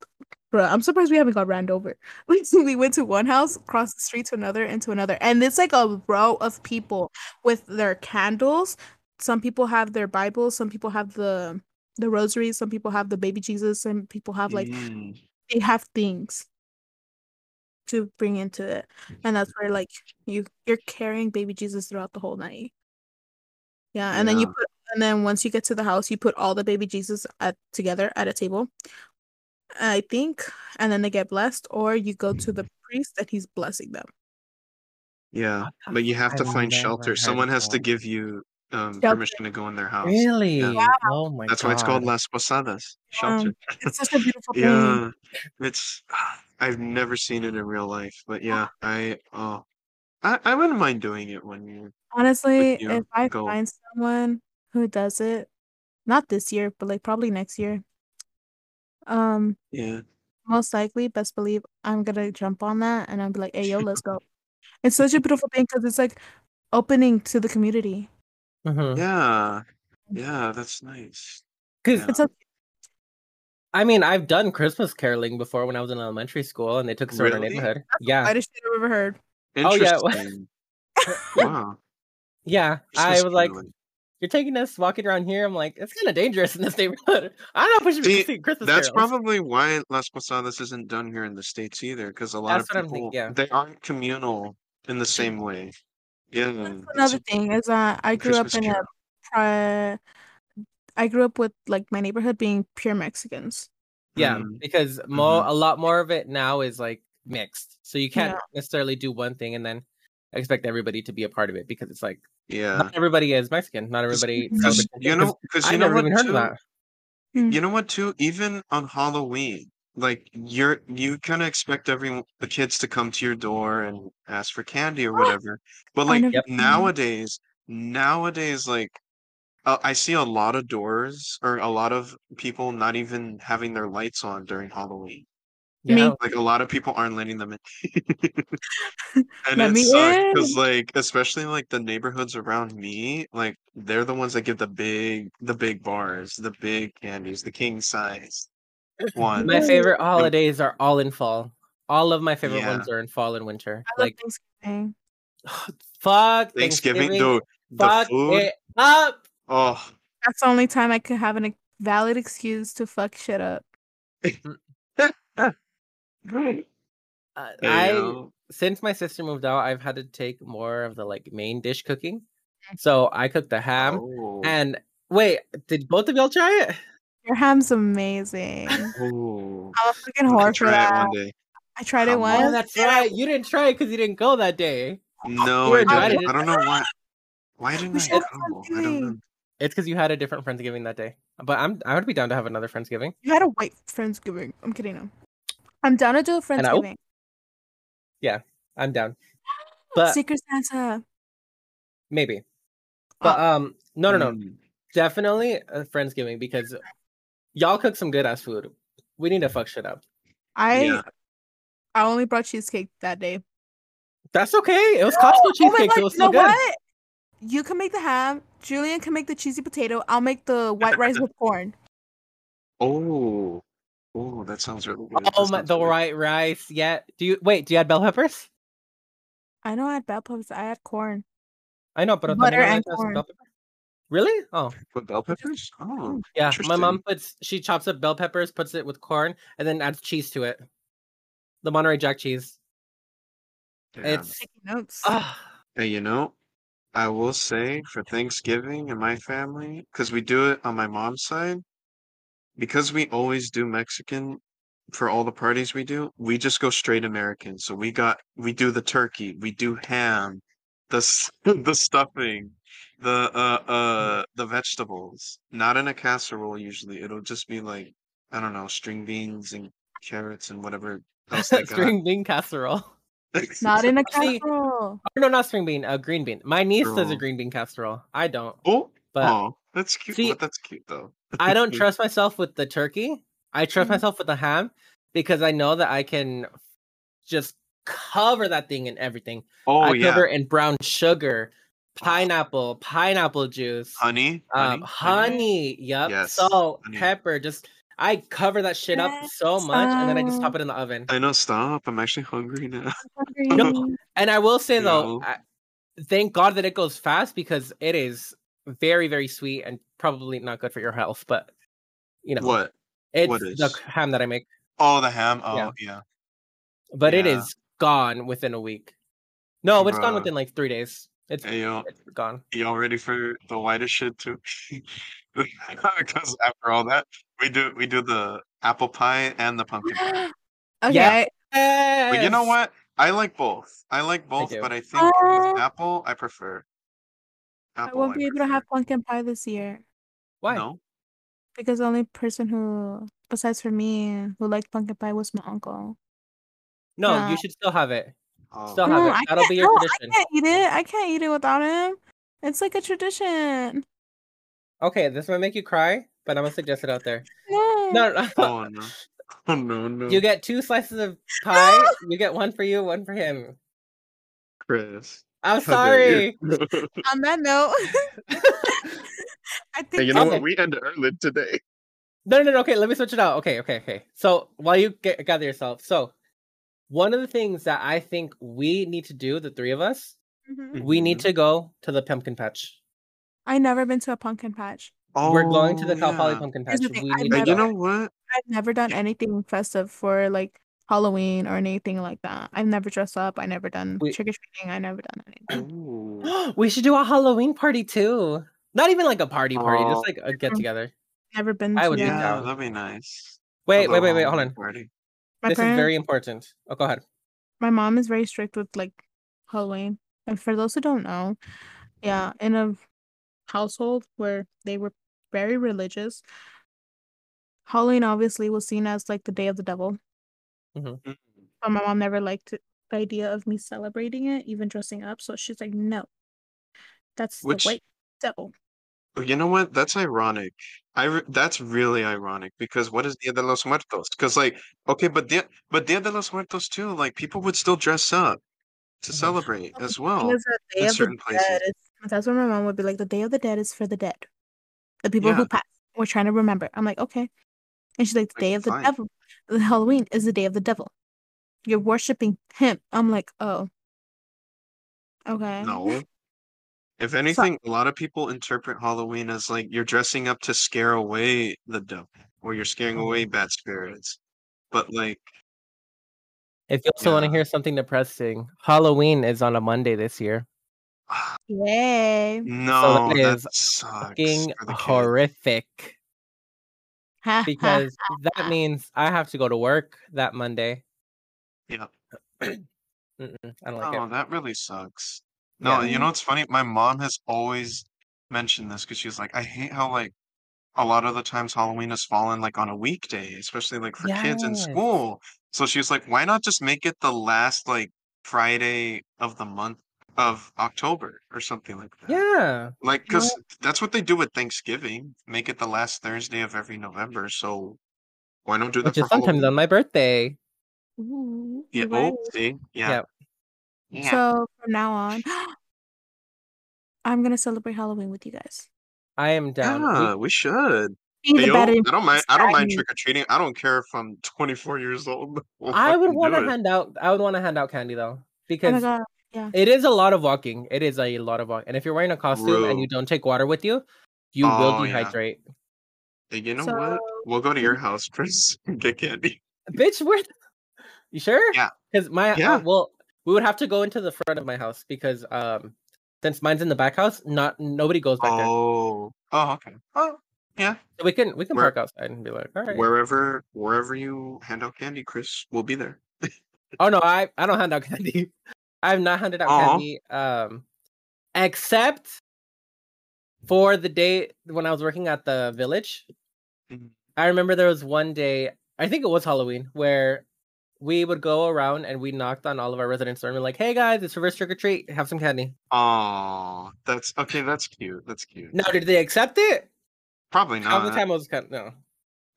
bruh, I'm surprised we haven't got ran over. We we went to one house, across the street to another, and to another, and it's like a row of people with their candles. Some people have their Bibles, some people have the the rosary, some people have the baby Jesus, some people have like Mm, they have things to bring into it and that's where like you you're carrying baby jesus throughout the whole night yeah and then you put and then once you get to the house you put all the baby jesus at together at a table i think and then they get blessed or you go to the priest and he's blessing them yeah, but you have to I've find shelter. Someone has to give you um, permission to go in their house. Really? Yeah. Oh my That's why it's called Las Posadas. Shelter. Um, it's such a beautiful thing Yeah, it's. I've never seen it in real life, but yeah, I oh, I I wouldn't mind doing it one year. Honestly you if i go. find someone who does it not this year but like probably next year um Yeah, most likely, best believe I'm gonna jump on that and I'll be like, hey, yo, let's go. It's such a beautiful thing because it's like opening to the community. Mhm. yeah, yeah. That's nice. 'Cause Yeah. It's a, I mean, I've done Christmas caroling before when I was in elementary school, and they took us around our Really? neighborhood. the Yeah, I just ever heard. Oh, yeah. Wow. Yeah. I was like, "You're taking us walking around here." I'm like, "It's kind of dangerous in this neighborhood." I don't pushing See, to see Christmas That's carols. probably why Las Posadas isn't done here in the states either, because a lot That's of people thinking, yeah. they aren't communal in the same way. Yeah, That's it's another thing is that I grew up Christmas in a carol. pri- I grew up with like my neighborhood being pure Mexicans. Yeah, Mm, because more Mhm. a lot more of it now is like mixed, so you can't Yeah. necessarily do one thing and then expect everybody to be a part of it because it's like yeah. not everybody is Mexican, not everybody. Because celebrates you know, know, 'cause because I you know never what even heard too? of that. You know what too? Even on Halloween, like you're you kind of expect every the kids to come to your door and ask for candy or whatever. But like never Yep. nowadays, nowadays, like uh, I see a lot of doors or a lot of people not even having their lights on during Halloween. Me. Yeah, Like a lot of people aren't letting them in. and Let it sucks because like especially like the neighborhoods around me, like they're the ones that give the big the big bars, the big candies, the king size ones. my favorite holidays are all in fall. All of my favorite Yeah. ones are in fall and winter. I love Like Thanksgiving. fuck Thanksgiving, Thanksgiving, the the fuck food. it up. Oh, That's the only time I could have a valid excuse to fuck shit up. Mm. great. Uh, I yo. since my sister moved out, I've had to take more of the like main dish cooking. Mm. So I cooked the ham. Oh. And wait, did both of y'all try it? Your ham's amazing. I'm Oh. a freaking I whore for it that. one day. I tried it Come once. on. Oh, that's right. You didn't try it because you didn't go that day. No, were I didn't. I don't know why. Why didn't We I go? I don't know. It's because you had a different Friendsgiving that day. But I'm I would be down to have another Friendsgiving. You had a white Friendsgiving. I'm kidding. No. I'm down to do a And I- oh, I'm down. But Secret Santa. maybe. But um no no no. Mm. Definitely a Friendsgiving because y'all cook some good ass food. We need to fuck shit up. I Yeah. I only brought cheesecake that day. That's okay. It was Costco Oh my cheesecake. God, it was you so know good. what? You can make the ham. Julian can make the cheesy potato. I'll make the white rice with corn. Oh, oh, that sounds really good. Oh That my the really- right rice. Yeah. Do you wait, do you add bell peppers? I know I had bell peppers. I had corn. I know, but Butter también and corn. bell? Really? Oh, With bell peppers? Oh, yeah. My mom puts she chops up bell peppers, puts it with corn, and then adds cheese to it. The Monterey Jack cheese. damn. It's Taking notes. ah, Hey, you know, I will say for Thanksgiving in my family, because we do it on my mom's side, because we always do Mexican for all the parties we do, we just go straight American. So we got we do the turkey, we do ham, the the stuffing, the uh uh the vegetables. Not in a casserole usually. It'll just be like I don't know, string beans and carrots and whatever else they got. string bean casserole. Not in a casserole. Oh, no, not string bean. A green bean. My niece does a green bean casserole. I don't, Oh, but oh, that's cute. See, but that's cute though. I don't trust myself with the turkey. I trust Mhm. myself with the ham because I know that I can just cover that thing in everything. Oh I yeah, cover it in brown sugar, pineapple, pineapple juice, honey, um, honey, yep, Yes, salt, honey. pepper. Just I cover that shit up so much, and then I just Yes, pop it in the oven. I know. Stop! I'm actually hungry now. Hungry. And I will say No. though, I, thank God that it goes fast because it is very, very sweet and probably not good for your health. But you know, What? it's what the ham that I make. Oh, the ham. Oh, Yeah. yeah. but it Yeah. is gone within a week. No, it's gone within like three days. It's, Hey yo, it's gone. y'all ready for the whitest shit too? because after all that, we do we do the apple pie and the pumpkin pie. okay. But you know what? I like both. I like both, do. but I think Uh, apple, I prefer. I Apple, won't be able to have pumpkin pie this year Why? No. because the only person who, besides for me, who liked pumpkin pie was my uncle. No, Yeah. you should still have it. Oh. Still have No, it. I That'll can't, be your no, tradition. I can't eat it. I can't eat it without him. It's like a tradition. Okay, this might make you cry, but I'm gonna suggest it out there. No. No, no. Oh no. Oh no no. You get two slices of pie. You get one for you, one for him. Chris. I'm how dare you. sorry. On that note, I think hey, you know Okay. what? We ended early today. No, no, no. Okay, let me switch it out. Okay, okay, okay. So while you get, gather yourself, so one of the things that I think we need to do, the three of us, Mhm. we need Mhm. to go to the pumpkin patch. I never been to a pumpkin patch. We're going to the Oh, Cal Poly pumpkin patch. thing, We need Hey, you know what? I've never done anything festive for like Halloween or anything like that. I've never dressed up. I never done We- trick or treating. I never done anything. We should do a Halloween party too. Not even like a party party, Oh. just like a get together. Never been. I to would be that. Down. that'd be nice. Wait, wait, wait, wait. Hold on. Party. My This is very important. Oh, go ahead. my mom is very strict with like Halloween. And for those who don't know, yeah, in a household where they were very religious, Halloween obviously was seen as like the day of the devil. Mm. But my mom never liked the idea of me celebrating it, even dressing up. So she's like, no, that's Which- the white devil. You know what? That's ironic. I re- that's really ironic because what is Dia de los Muertos? Because like, okay, but Dia but Dia de los Muertos too, like people would still dress up to Mhm. celebrate as well. in certain places. is- that's what my mom would be like. The day of the dead is for the dead, the people who Yeah. passed. We're trying to remember. I'm like, okay. And she's like, the Like, day of the fine. devil. The Halloween is the day of the devil. You're worshiping him. I'm like, oh, okay. No. If anything, a lot of people interpret Halloween as like you're dressing up to scare away the devil or you're scaring mm-hmm. away bad spirits. But like, If you also want to hear something depressing, Halloween is on a Monday this year. Yay. no, that that is sucks Fucking for kids. horrific. Because that means I have to go to work that Monday. Yeah. I don't like Oh, it. that really sucks. No, Yeah. you know what's funny? My mom has always mentioned this because she's like, I hate how like a lot of the times Halloween has fallen like on a weekday, especially like for kids in school. So she's like, why not just make it the last like Friday of the month of October or something like that? Yeah. Like, because that's what they do with Thanksgiving. Make it the last Thursday of every November. So why not do that Which is sometimes Halloween? on my birthday. Ooh, Yeah. you're oh, right. Oh, see, yeah. Yeah. Yeah. So from now on, I'm gonna celebrate Halloween with you guys. I am down. We- Yeah, we should. The Hey, yo, I don't mind. I don't mind trick or treating. I don't care if I'm 24 years old. We'll I would want to hand out. I would want to hand out candy though, Oh my because god. it is a lot of walking. It is a lot of walking, and if you're wearing a costume and you don't take water with you, you will Oh, yeah. dehydrate. Hey, you know So- what? We'll go to your house, Chris, and get candy. Bitch, where? You sure? Yeah. Because my uh, Yeah. well, we would have to go into the front of my house because um, since mine's in the back house, not nobody goes back there. Oh, oh, okay. Oh, yeah. So we can we can Where- park outside and be like, all right. Wherever, wherever you hand out candy, Chris, we'll be there. Oh no, I I don't hand out candy. I've not hunted out candy, um, except for the day when I was working at the village. Mhm. I remember there was one day, I think it was Halloween, where we would go around and we knocked on all of our residents' door and we're like, "Hey guys, it's reverse trick or treat. Have some candy." Oh, that's okay. That's cute. That's cute. Now, did they accept it? Probably Half the not. time I was kind of no,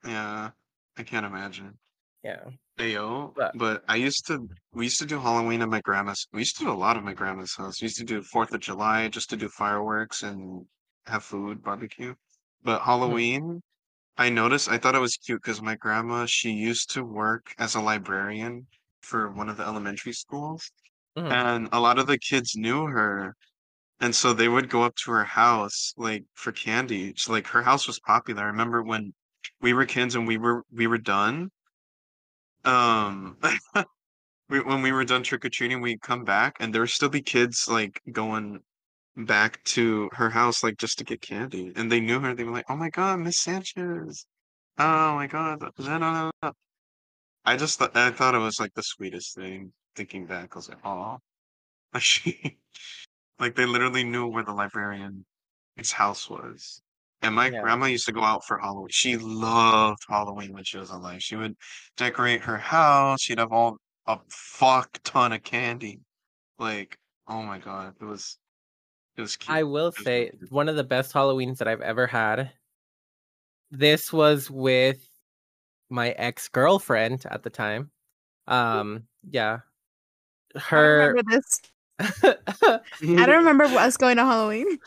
Yeah, I can't imagine. yeah. Ayo, But- but I used to, we used to do Halloween at my grandma's. We used to do a lot of my grandma's house. We used to do Fourth of July just to do fireworks and have food, barbecue. But Halloween, I noticed, I thought it was cute because my grandma, she used to work as a librarian for one of the elementary schools. Mhm. And a lot of the kids knew her. And so they would go up to her house like for candy. So, like her house was popular. I remember when we were kids and we were we were done. Um we, when we were done trick or treating, we'd come back and there would still be kids like going back to her house like just to get candy. And they knew her. They were like, "Oh my God, Miss Sanchez! Oh my God!" da- da- da- da." I just thought I thought it was like the sweetest thing. Thinking back, I was like, "Oh, like she, like they literally knew where the librarian's house was." And my Yeah. grandma used to go out for Halloween. She loved Halloween when she was alive. She would decorate her house. She'd have all a fuck ton of candy. Like, oh my god, it was it was cute. I will was say really one of the best Halloweens that I've ever had. This was with my ex girlfriend at the time. Um, yeah, I her. remember this. I don't remember us going to Halloween.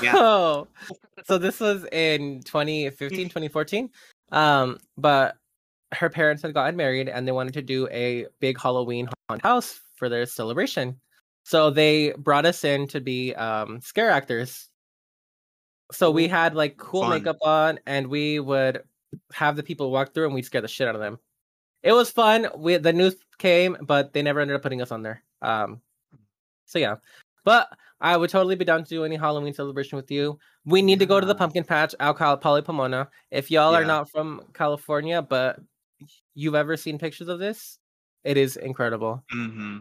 no. so this was in 2015, 2014. Um, but her parents had gotten married and they wanted to do a big Halloween haunted house for their celebration. So they brought us in to be um scare actors. So we had like cool fun. makeup on and we would have the people walk through and we'd scare the shit out of them. It was fun. We the news came, but they never ended up putting us on there. Um so yeah. But I would totally be down to do any Halloween celebration with you. We need to go to the pumpkin patch out Cal Poly Pomona. If y'all are not from California, but you've ever seen pictures of this, it is incredible. hmm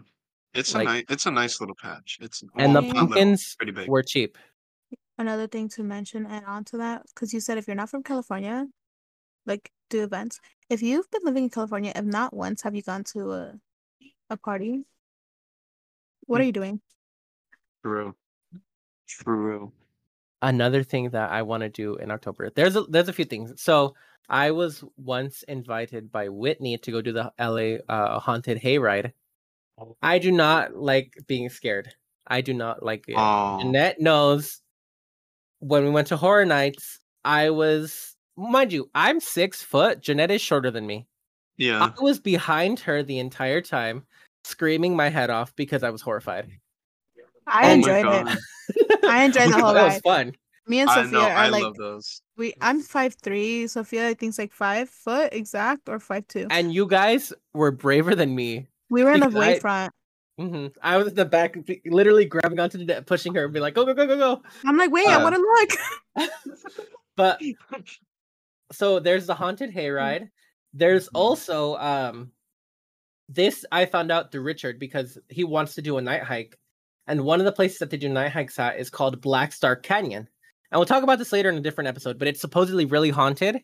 It's Like- a nice it's a nice little patch. It's And the well, not little, pumpkins pretty big. were cheap. Another thing to mention and on to that, because you said if you're not from California, like do events. If you've been living in California, if not once, have you gone to a a party? What are you doing? True. True. Another thing that I want to do in October. There's a there's a few things. So I was once invited by Whitney to go do the LA uh, haunted hayride. I do not like being scared. I do not like it. Oh, Janette knows when we went to horror nights, I was mind you, I'm six foot. Janette is shorter than me. yeah. I was behind her the entire time, screaming my head off because I was horrified. I Oh enjoyed it. I enjoyed the whole ride. It was fun. Me and I Sophia know. are I like love those. we. I'm five three. Sophia, I think's like five foot exact or five two. And you guys were braver than me. We were in the because way I- front. hmm I was at the back, literally grabbing onto the net, pushing her, and be like, "Go, go, go, go, go!" I'm like, wait, I Uh, want to look. But so there's the haunted hayride. There's Mhm. also um this I found out through Richard because he wants to do a night hike. And one of the places that they do night hikes at is called Black Star Canyon. And we'll talk about this later in a different episode, but it's supposedly really haunted.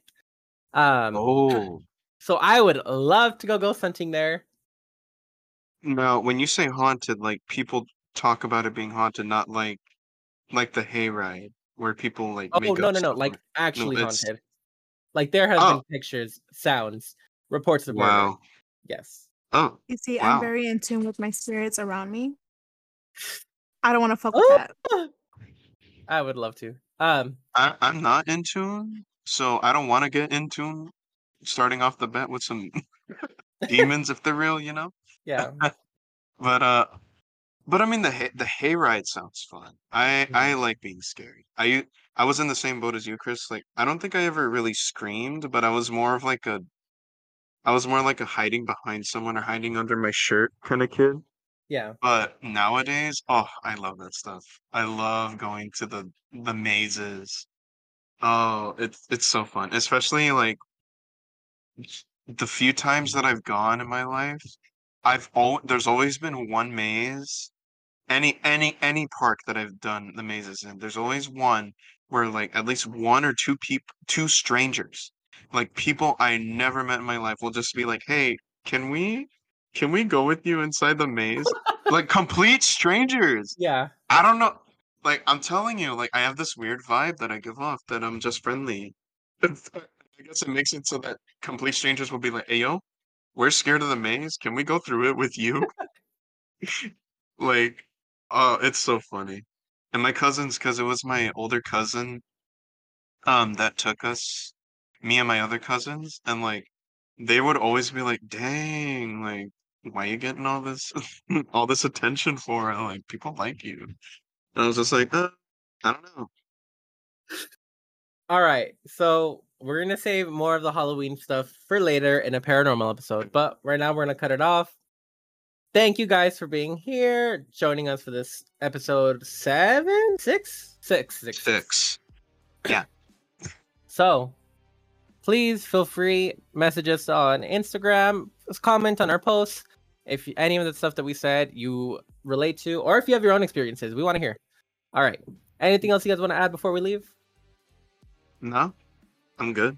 Um, Oh, so I would love to go ghost hunting there. now when you say haunted, like people talk about it being haunted, not like like the hayride where people like Oh make no no no! Like actually it's- haunted. Like there has Oh. been pictures, sounds, reports of murder. Wow. Yes. Oh, You see, Wow. I'm very in tune with my spirits around me. I don't want to fuck Oh. with that. I would love to. Um, I, I'm not in tune, so I don't want to get in tune. Starting off the bat with some demons, if they're real, you know. yeah. But uh, but I mean the hay, the hayride sounds fun. I I Mhm. like being scary. I I was in the same boat as you, Chris. Like I don't think I ever really screamed, but I was more of like a, I was more like a hiding behind someone or hiding under my shirt kind of kid. Yeah. But nowadays, oh, I love that stuff. I love going to the the mazes. Oh, it's it's so fun, especially like the few times that I've gone in my life. I've al there's always been one maze. Any any any park that I've done the mazes in, there's always one where like at least one or two people, two strangers, like people I never met in my life, will just be like, "Hey, can we can we go with you inside the maze?" Like complete strangers. Yeah. I don't know. Like I'm telling you, like I have this weird vibe that I give off that I'm just friendly. I guess it makes it so that complete strangers will be like, "Hey, yo, we're scared of the maze. Can we go through it with you?" like, oh, it's so funny. And my cousins, because it was my older cousin, um, that took us, me and my other cousins, and like they would always be like, "Dang, like." Why are you getting all this all this attention for? Like people like you. And I was just like, uh, I don't know. All right. So we're gonna save more of the Halloween stuff for later in a paranormal episode, but right now we're gonna cut it off. Thank you guys for being here, joining us for this episode seven, six, six, six, Six. Yeah. So please feel free message us on Instagram, comment on our posts if any of the stuff that we said you relate to, or if you have your own experiences, we want to hear. All right. Anything else you guys want to add before we leave? No, I'm good.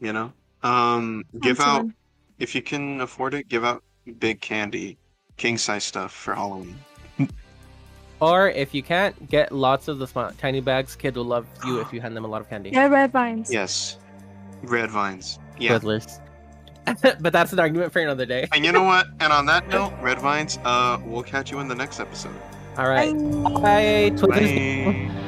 You know, um, give I'm out chilling. if you can afford it. Give out big candy, king size stuff for Halloween. Or if you can't, get lots of the small, tiny bags. Kids will love you if you hand them a lot of candy. Yeah, red vines. Yes, red vines. Yeah. Twizzlers. but that's an argument for another day. And you know what? And on that note, red vines. Uh, we'll catch you in the next episode. All right. Bye. Bye. Twizzlers. Bye.